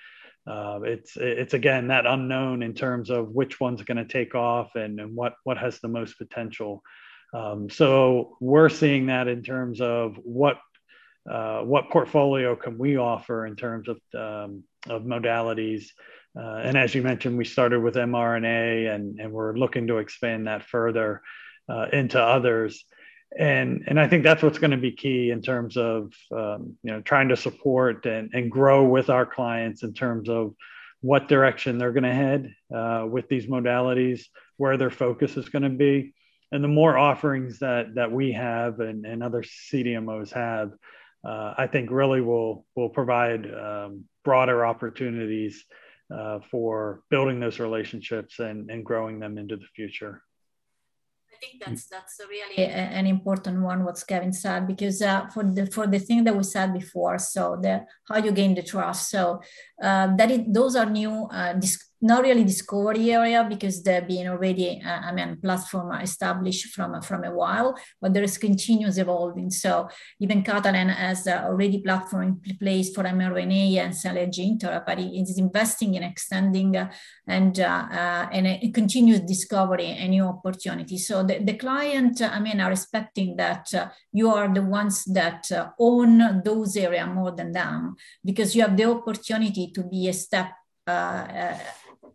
uh, it's it's again that unknown in terms of which one's going to take off and, and what what has the most potential. Um, so we're seeing that in terms of what uh, what portfolio can we offer in terms of um, of modalities. Uh, and as you mentioned, we started with mRNA, and and we're looking to expand that further uh, into others and and I think that's what's going to be key in terms of um, you know trying to support and, and grow with our clients in terms of what direction they're going to head uh, with these modalities, where their focus is going to be, and the more offerings that that we have and, and other CDMOs have, uh, I think really will will provide um, broader opportunities uh, for building those relationships and, and growing them into the future think that's that's really an important one what kevin said because uh, for the for the thing that we said before so the how you gain the trust so uh, that it, those are new uh, not really discovery area because they've been already, uh, I mean, platform established from, from a while, but there is continuous evolving. So even Catalent has uh, already platform in place for mRNA and cell and gene therapy. It is investing in extending uh, and, uh, uh, and a continuous discovery and new opportunities. So the, the client, I mean, are expecting that uh, you are the ones that own those areas more than them because you have the opportunity to be a step uh,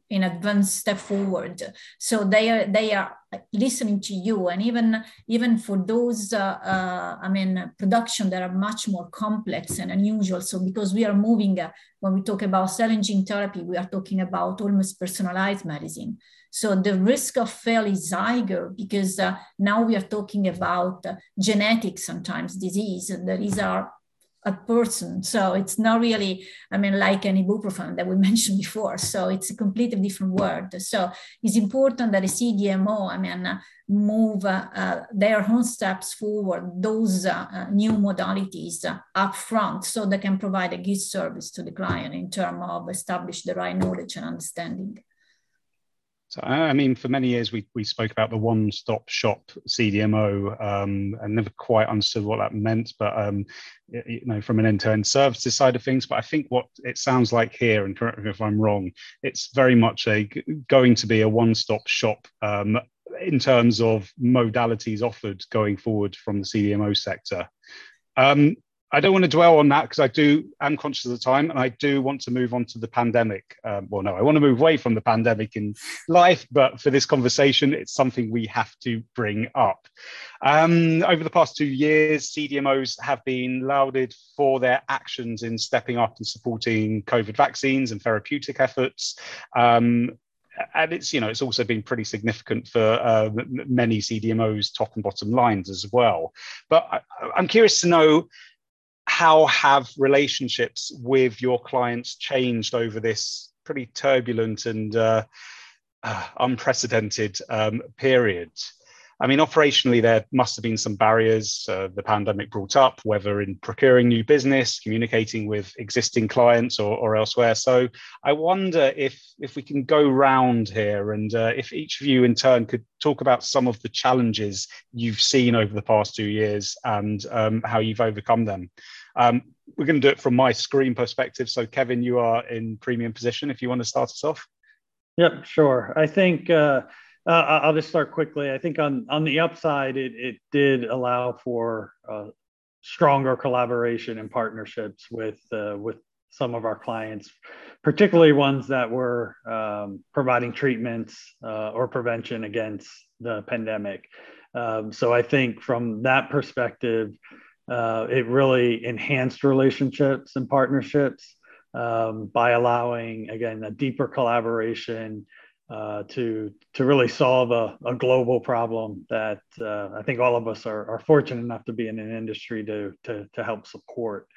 in advance step forward. So they are they are listening to you. And even even for those uh, uh, i mean production that are much more complex and unusual. So because we are moving uh, when we talk about cell and gene therapy we are talking about almost personalized medicine. So the risk of fail is higher because uh, now we are talking about uh, genetic sometimes disease. That is our a person. So it's not really, I mean, like an ibuprofen that we [laughs] mentioned before. So it's a completely different word. So it's important that a CDMO, I mean, uh, move uh, uh, their own steps forward, those uh, uh, new modalities uh, up front, so they can provide a good service to the client in terms of establish the right knowledge and understanding. So, I mean, for many years we, we spoke about the one-stop shop CDMO um, and never quite understood what that meant. But um, you know, from an end-to-end services side of things. But I think what it sounds like here, and correct me if I'm wrong, it's very much a going to be a one-stop shop um, in terms of modalities offered going forward from the CDMO sector. Um, I don't want to dwell on that because I do am conscious of the time and I do want to move on to the pandemic. Um, well, no, I want to move away from the pandemic in life, but for this conversation, it's something we have to bring up. Um, over the past two years, CDMOs have been lauded for their actions in stepping up and supporting COVID vaccines and therapeutic efforts. Um, and it's you know it's also been pretty significant for uh, many CDMOs top and bottom lines as well. But I, I'm curious to know how have relationships with your clients changed over this pretty turbulent and uh, uh, unprecedented um, period? I mean, operationally, there must have been some barriers uh, the pandemic brought up, whether in procuring new business, communicating with existing clients, or, or elsewhere. So, I wonder if if we can go round here, and uh, if each of you, in turn, could talk about some of the challenges you've seen over the past two years and um, how you've overcome them. Um, we're going to do it from my screen perspective. So, Kevin, you are in premium position. If you want to start us off. Yep, sure. I think. Uh, uh, I'll just start quickly. I think on on the upside, it it did allow for uh, stronger collaboration and partnerships with uh, with some of our clients, particularly ones that were um, providing treatments uh, or prevention against the pandemic. Um, so I think from that perspective, uh, it really enhanced relationships and partnerships um, by allowing again a deeper collaboration uh, to to really solve a, a global problem that uh, I think all of us are, are, fortunate enough to be in an industry to to, to help support.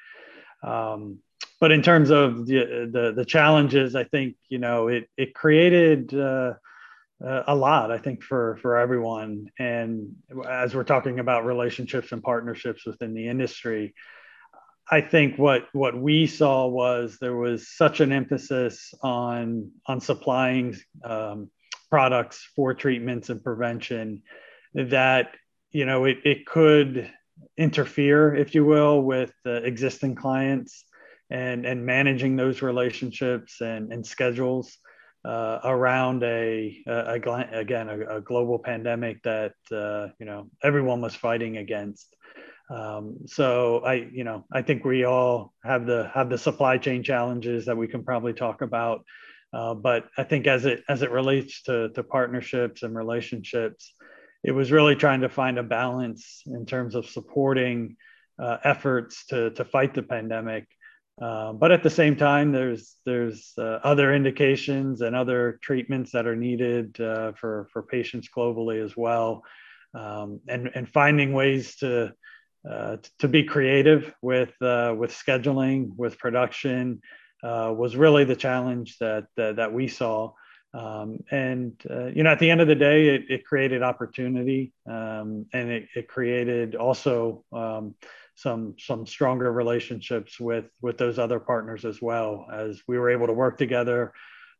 Um, but in terms of the, the, the challenges, I think you know it it created uh, a lot. I think for for everyone, and as we're talking about relationships and partnerships within the industry, I think what what we saw was there was such an emphasis on on supplying um, products for treatments and prevention that you know it, it could interfere, if you will, with existing clients and and managing those relationships and, and schedules uh, around a, a, a again a, a, global pandemic that uh, you know everyone was fighting against. Um, so I you know I think we all have the have the supply chain challenges that we can probably talk about. Uh, but I think as it as it relates to, to partnerships and relationships, it was really trying to find a balance in terms of supporting uh, efforts to to fight the pandemic, uh, but at the same time, there's there's uh, other indications and other treatments that are needed uh, for for patients globally as well, um, and and finding ways to uh, to be creative with with scheduling, with production, uh, was really the challenge that that, that we saw. Um, and uh, you know, at the end of the day, it, it created opportunity, um, and it, it, created also um, some some stronger relationships with with those other partners as well, as we were able to work together,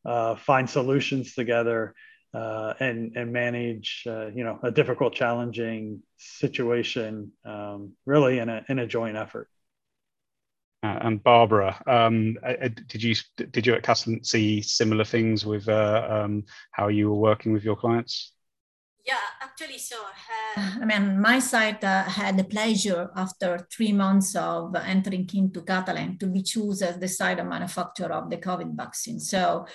uh, find solutions together, uh, and and manage uh, you know a difficult, challenging situation, um, really in a in a joint effort. Uh, and Barbara, um, uh, uh, did you did you at Catalent see similar things with uh, um, how you were working with your clients? Yeah, actually, so uh, [laughs] I mean, my side uh, had the pleasure after three months of entering into Catalent to be chosen as the site of manufacturer of the COVID vaccine. So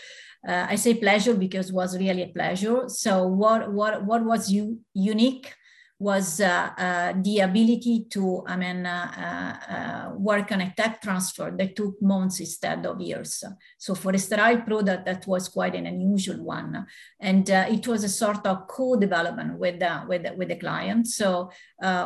Uh, I say pleasure because it was really a pleasure. So what what what was you unique? Was uh, uh, the ability to, I mean, uh, uh, uh, work on a tech transfer that took months instead of years. So for a sterile product, that was quite an unusual one, and uh, it was a sort of co-development with with with the client. So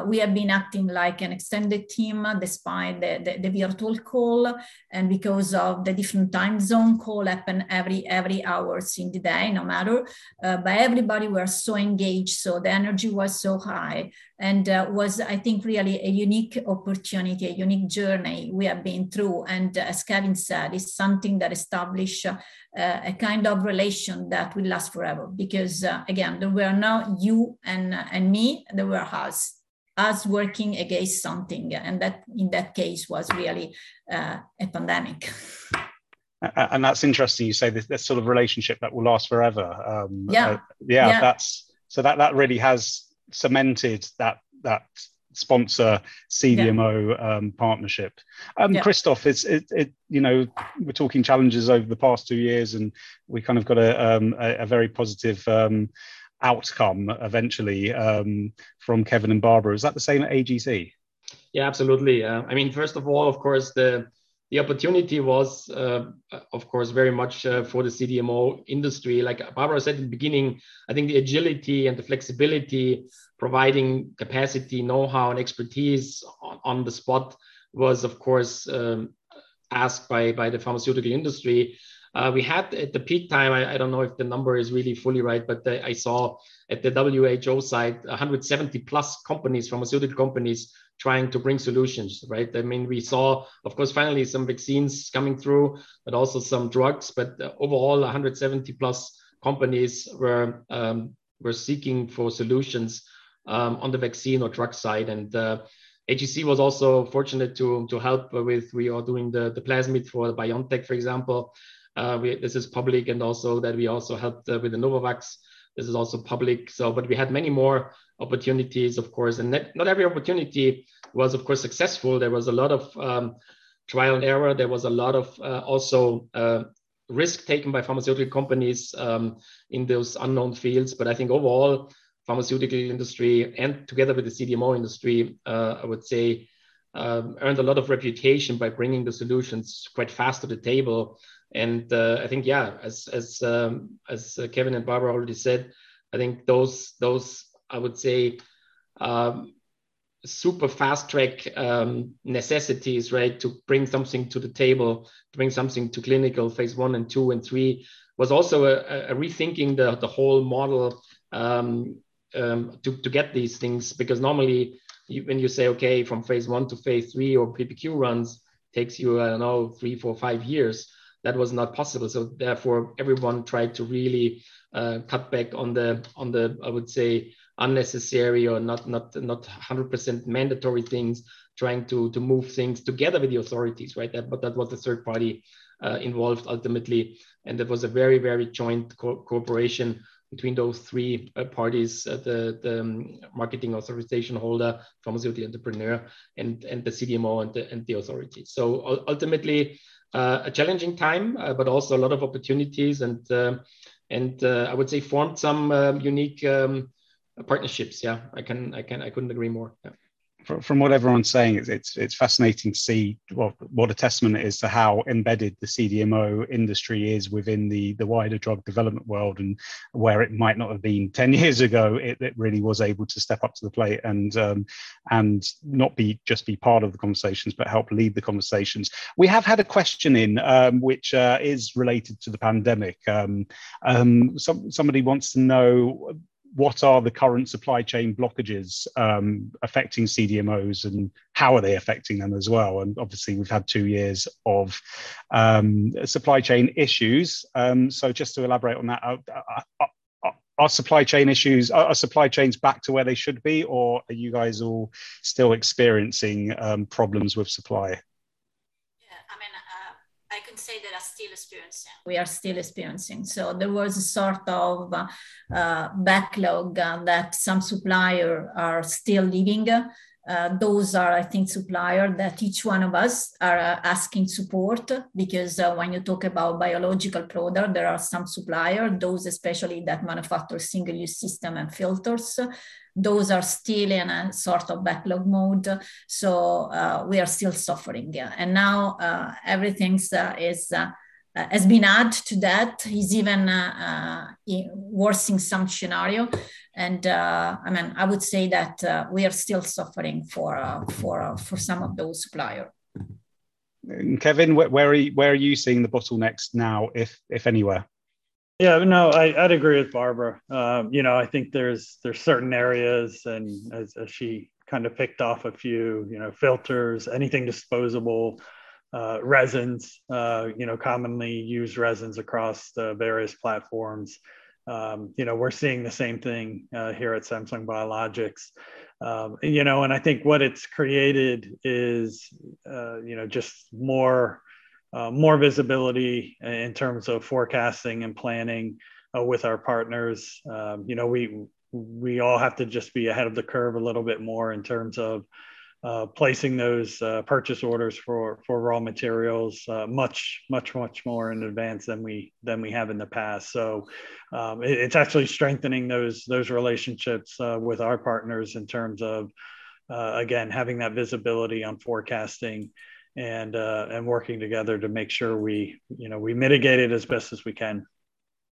we have been acting like an extended team despite the, the, the virtual call, and because of the different time zone, call happen every every hours in the day, no matter. but everybody were so engaged, so the energy was so high and uh, was, I think, really a unique opportunity, a unique journey we have been through. And uh, as Kevin said, it's something that established uh, a kind of relation that will last forever. Because uh, again, there were not you and, and me, there were us us working against something and that in that case was really uh, a pandemic [laughs] and that's interesting you say this, this sort of relationship that will last forever um, yeah. Uh, yeah. yeah that's so that that really has cemented that that sponsor CDMO yeah. um, partnership. Um, yeah. Christoph, it's it, it, you know we're talking challenges over the past two years, and we kind of got a um, a, a, very positive um, outcome eventually um, from Kevin and Barbara. Is that the same at AGC? Yeah, absolutely. Uh, I mean, first of all, of course, the the opportunity was, uh, of course, very much uh, for the CDMO industry. Like Barbara said in the beginning, I think the agility and the flexibility, providing capacity, know-how, and expertise on, on the spot was, of course, um, asked by by the pharmaceutical industry. Uh, we had at the peak time, I, I, don't know if the number is really fully right, but the, I saw at the WHO side 170 plus companies, pharmaceutical companies, trying to bring solutions, right? I mean, we saw, of course, finally some vaccines coming through, but also some drugs. But uh, overall, 170 plus companies were um, were seeking for solutions um, on the vaccine or drug side, and uh, AGC was also fortunate to to help with. We are doing the the plasmid for BioNTech, for example. Uh, we, this is public, and also that we also helped uh, with the Novavax. This is also public. So, but we had many more opportunities, of course, and not, every opportunity was, of course, successful. There was a lot of um, trial and error. There was a lot of uh, also uh, risk taken by pharmaceutical companies um, in those unknown fields. But I think overall, pharmaceutical industry and together with the CDMO industry, uh, I would say, um, earned a lot of reputation by bringing the solutions quite fast to the table. And uh, I think, yeah, as as um, as Kevin and Barbara already said, I think those those I would say, um, super fast track um, necessities, right, to bring something to the table, bring something to clinical phase one and two and three, was also a, a rethinking the, the whole model um, um, to, to get these things. Because normally, when you say, okay, from phase one to phase three or PPQ runs, takes you, I don't know, three, four, five years. that was not possible. So therefore, everyone tried to really uh, cut back on the on the I would say unnecessary or not not not 100% mandatory things, trying to to move things together with the authorities, right? That, but that was the third party uh, involved ultimately, and it was a very very joint co- cooperation between those three uh, parties, uh, the, the um, marketing authorization holder, pharmaceutical entrepreneur, and, and the CDMO and the, and the authorities. So ultimately, uh, a challenging time, uh, but also a lot of opportunities and, uh, and I would say formed some um, unique um, partnerships. Yeah, I can, I can, I couldn't agree more. Yeah from what everyone's saying, it's, it's, it's fascinating to see what, what a testament it is to how embedded the CDMO industry is within the, the wider drug development world and where it might not have been 10 [laughs] years ago, it, it really was able to step up to the plate and, um, and not be just be part of the conversations, but help lead the conversations. We have had a question in um, which uh, is related to the pandemic. Um, um some, somebody wants to know what are the current supply chain blockages um, affecting CDMOs and how are they affecting them as well? And obviously, we've had two years of um, supply chain issues. Um, so, just to elaborate on that, are, are, are supply chain issues, are, supply chains back to where they should be, or are you guys all still experiencing um, problems with supply? Yeah, I mean, uh, I can say that are still experiencing. We are still experiencing. So there was a sort of uh, backlog uh, that some suppliers are still living. Uh, those are, I think, supplier that each one of us are uh, asking support because uh, when you talk about biological product, there are some supplier, those especially that manufacture single-use system and filters, those are still in a sort of backlog mode. So uh, we are still suffering. And now uh, everything is uh, has been added to that. Is even uh, uh, worse in some scenario. And I mean, I would say that we are still suffering for for for some of those suppliers. Kevin, where are you, where are you seeing the bottlenecks now, if if anywhere? Yeah, no, I, would agree with Barbara. Um, you know, I think there's there's certain areas, and as, as, she kind of picked off a few, you know, filters, anything disposable, uh, resins, uh, you know, commonly used resins across the various platforms. Um, you know, we're seeing the same thing uh, here at Samsung Biologics. Um, you know, and I think what it's created is, uh, you know, just more uh, more visibility in terms of forecasting and planning uh, with our partners. Um, you know, we we all have to just be ahead of the curve a little bit more in terms of uh, placing those uh, purchase orders for for raw materials uh, much much much more in advance than we than we have in the past. So um, it, it's actually strengthening those those relationships uh, with our partners in terms of again having that visibility on forecasting and uh, and working together to make sure we you know we mitigate it as best as we can.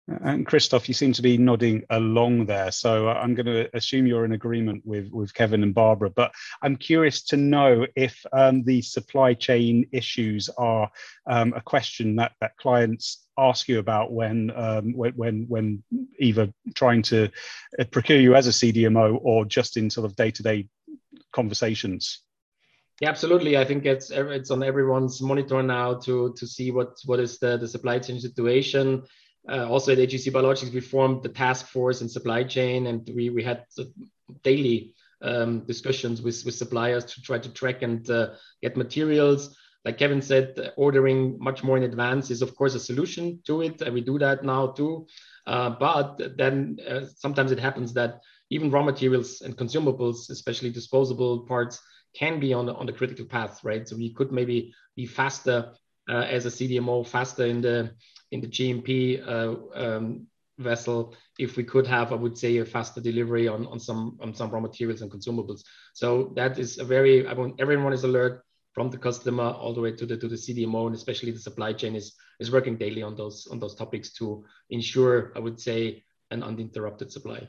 And Christoph, you seem to be nodding along there. So I'm going to assume you're in agreement with, with Kevin and Barbara. But I'm curious to know if um, the supply chain issues are um, a question that, that clients ask you about when, um, when, when, when either trying to uh, procure you as a CDMO or just in sort of day to day conversations. Yeah, absolutely. I think it's it's on everyone's monitor now to to see what what is the, the supply chain situation. Uh, also at AGC Biologics, we formed the task force in supply chain, and we we had daily um, discussions with with suppliers to try to track and uh, get materials. Like Kevin said, ordering much more in advance is of course a solution to it, and we do that now too. Uh, but then uh, sometimes it happens that even raw materials and consumables, especially disposable parts, can be on the, on the critical path, right? So we could maybe be faster as a CDMO, faster in the in the GMP uh, um, vessel if we could have, I would say, a faster delivery on, on some on some raw materials and consumables. So that is a very I want everyone is alert from the customer all the way to the to the CDMO and especially the supply chain is is working daily on those on those topics to ensure I would say an uninterrupted supply.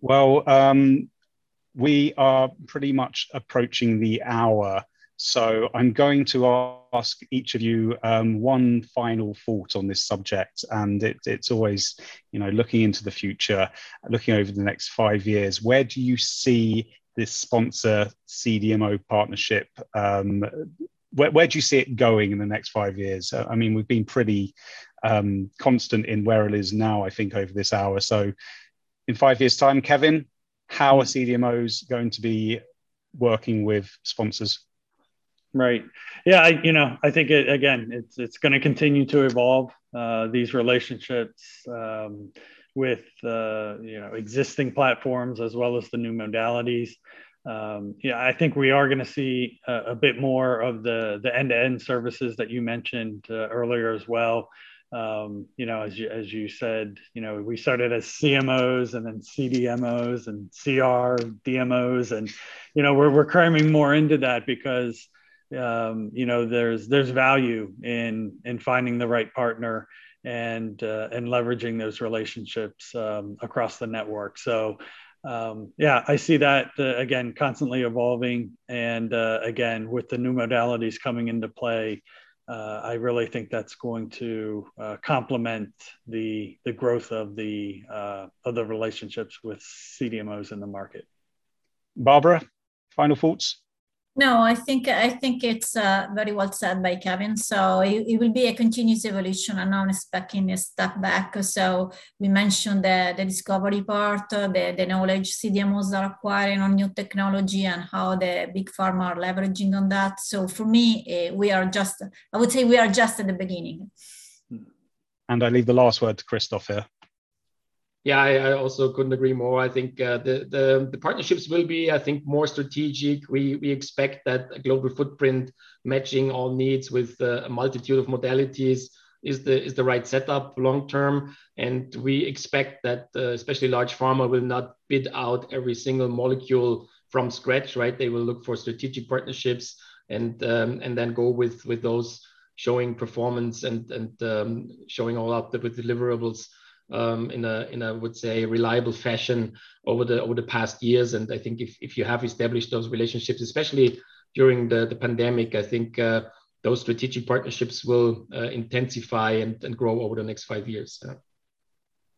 Well, um, we are pretty much approaching the hour. So I'm going to ask each of you um, one final thought on this subject, and it, it's always, you know, looking into the future, looking over the next five years. Where do you see this sponsor CDMO partnership um, where, where do you see it going in the next five years? Uh, I mean, we've been pretty um, constant in where it is now, I think, over this hour. So, in five years' time, Kevin, how are CDMOs going to be working with sponsors? Right. Yeah. I, you know, I think it, again, it's it's going to continue to evolve. Uh, these relationships um, with uh, you know existing platforms as well as the new modalities um, yeah, I think we are going to see a, a, bit more of the the end to end services that you mentioned uh, earlier as well. Um, you know, as you as you said, you know, we started as CMOs and then CDMOs and CR DMOs, and you know, we're we're cramming more into that because um, you know there's there's value in in finding the right partner and uh, and leveraging those relationships um, across the network. So um, yeah, I see that uh, again constantly evolving, and uh, again with the new modalities coming into play, uh, I really think that's going to uh, complement the the growth of the uh, of the relationships with CDMOs in the market. Barbara, final thoughts. No, I think I think it's uh, very well said by Kevin. So it, it, will be a continuous evolution and not expecting a step back. So we mentioned the, the discovery part, the, the knowledge CDMOs are acquiring on new technology and how the big pharma are leveraging on that. So for me, uh, we are just, I would say we are just at the beginning. And I leave the last word to Christoph here. Yeah, I, I, also couldn't agree more. I think uh, the, the, the partnerships will be, I think, more strategic. We we expect that a global footprint matching all needs with uh, a multitude of modalities is the is the right setup long term. And we expect that uh, especially large pharma will not bid out every single molecule from scratch. Right? They will look for strategic partnerships and um, and then go with with those showing performance and and um, showing all up with deliverables um, in a in a would say reliable fashion over the over the past years. And I think if if you have established those relationships, especially during the the pandemic, I think. Uh, those strategic partnerships will uh, intensify and, and grow over the next five years. Yeah.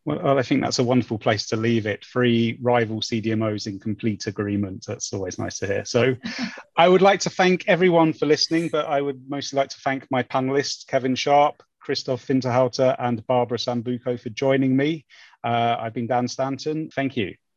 Well, I think that's a wonderful place to leave it. Three rival CDMOs in complete agreement. That's always nice to hear. So, [laughs] I would like to thank everyone for listening, but I would mostly like to thank my panelists, Kevin Sharp, Christoph Winterhalter and Barbara Sambuco for joining me. Uh, I've been Dan Stanton. Thank you.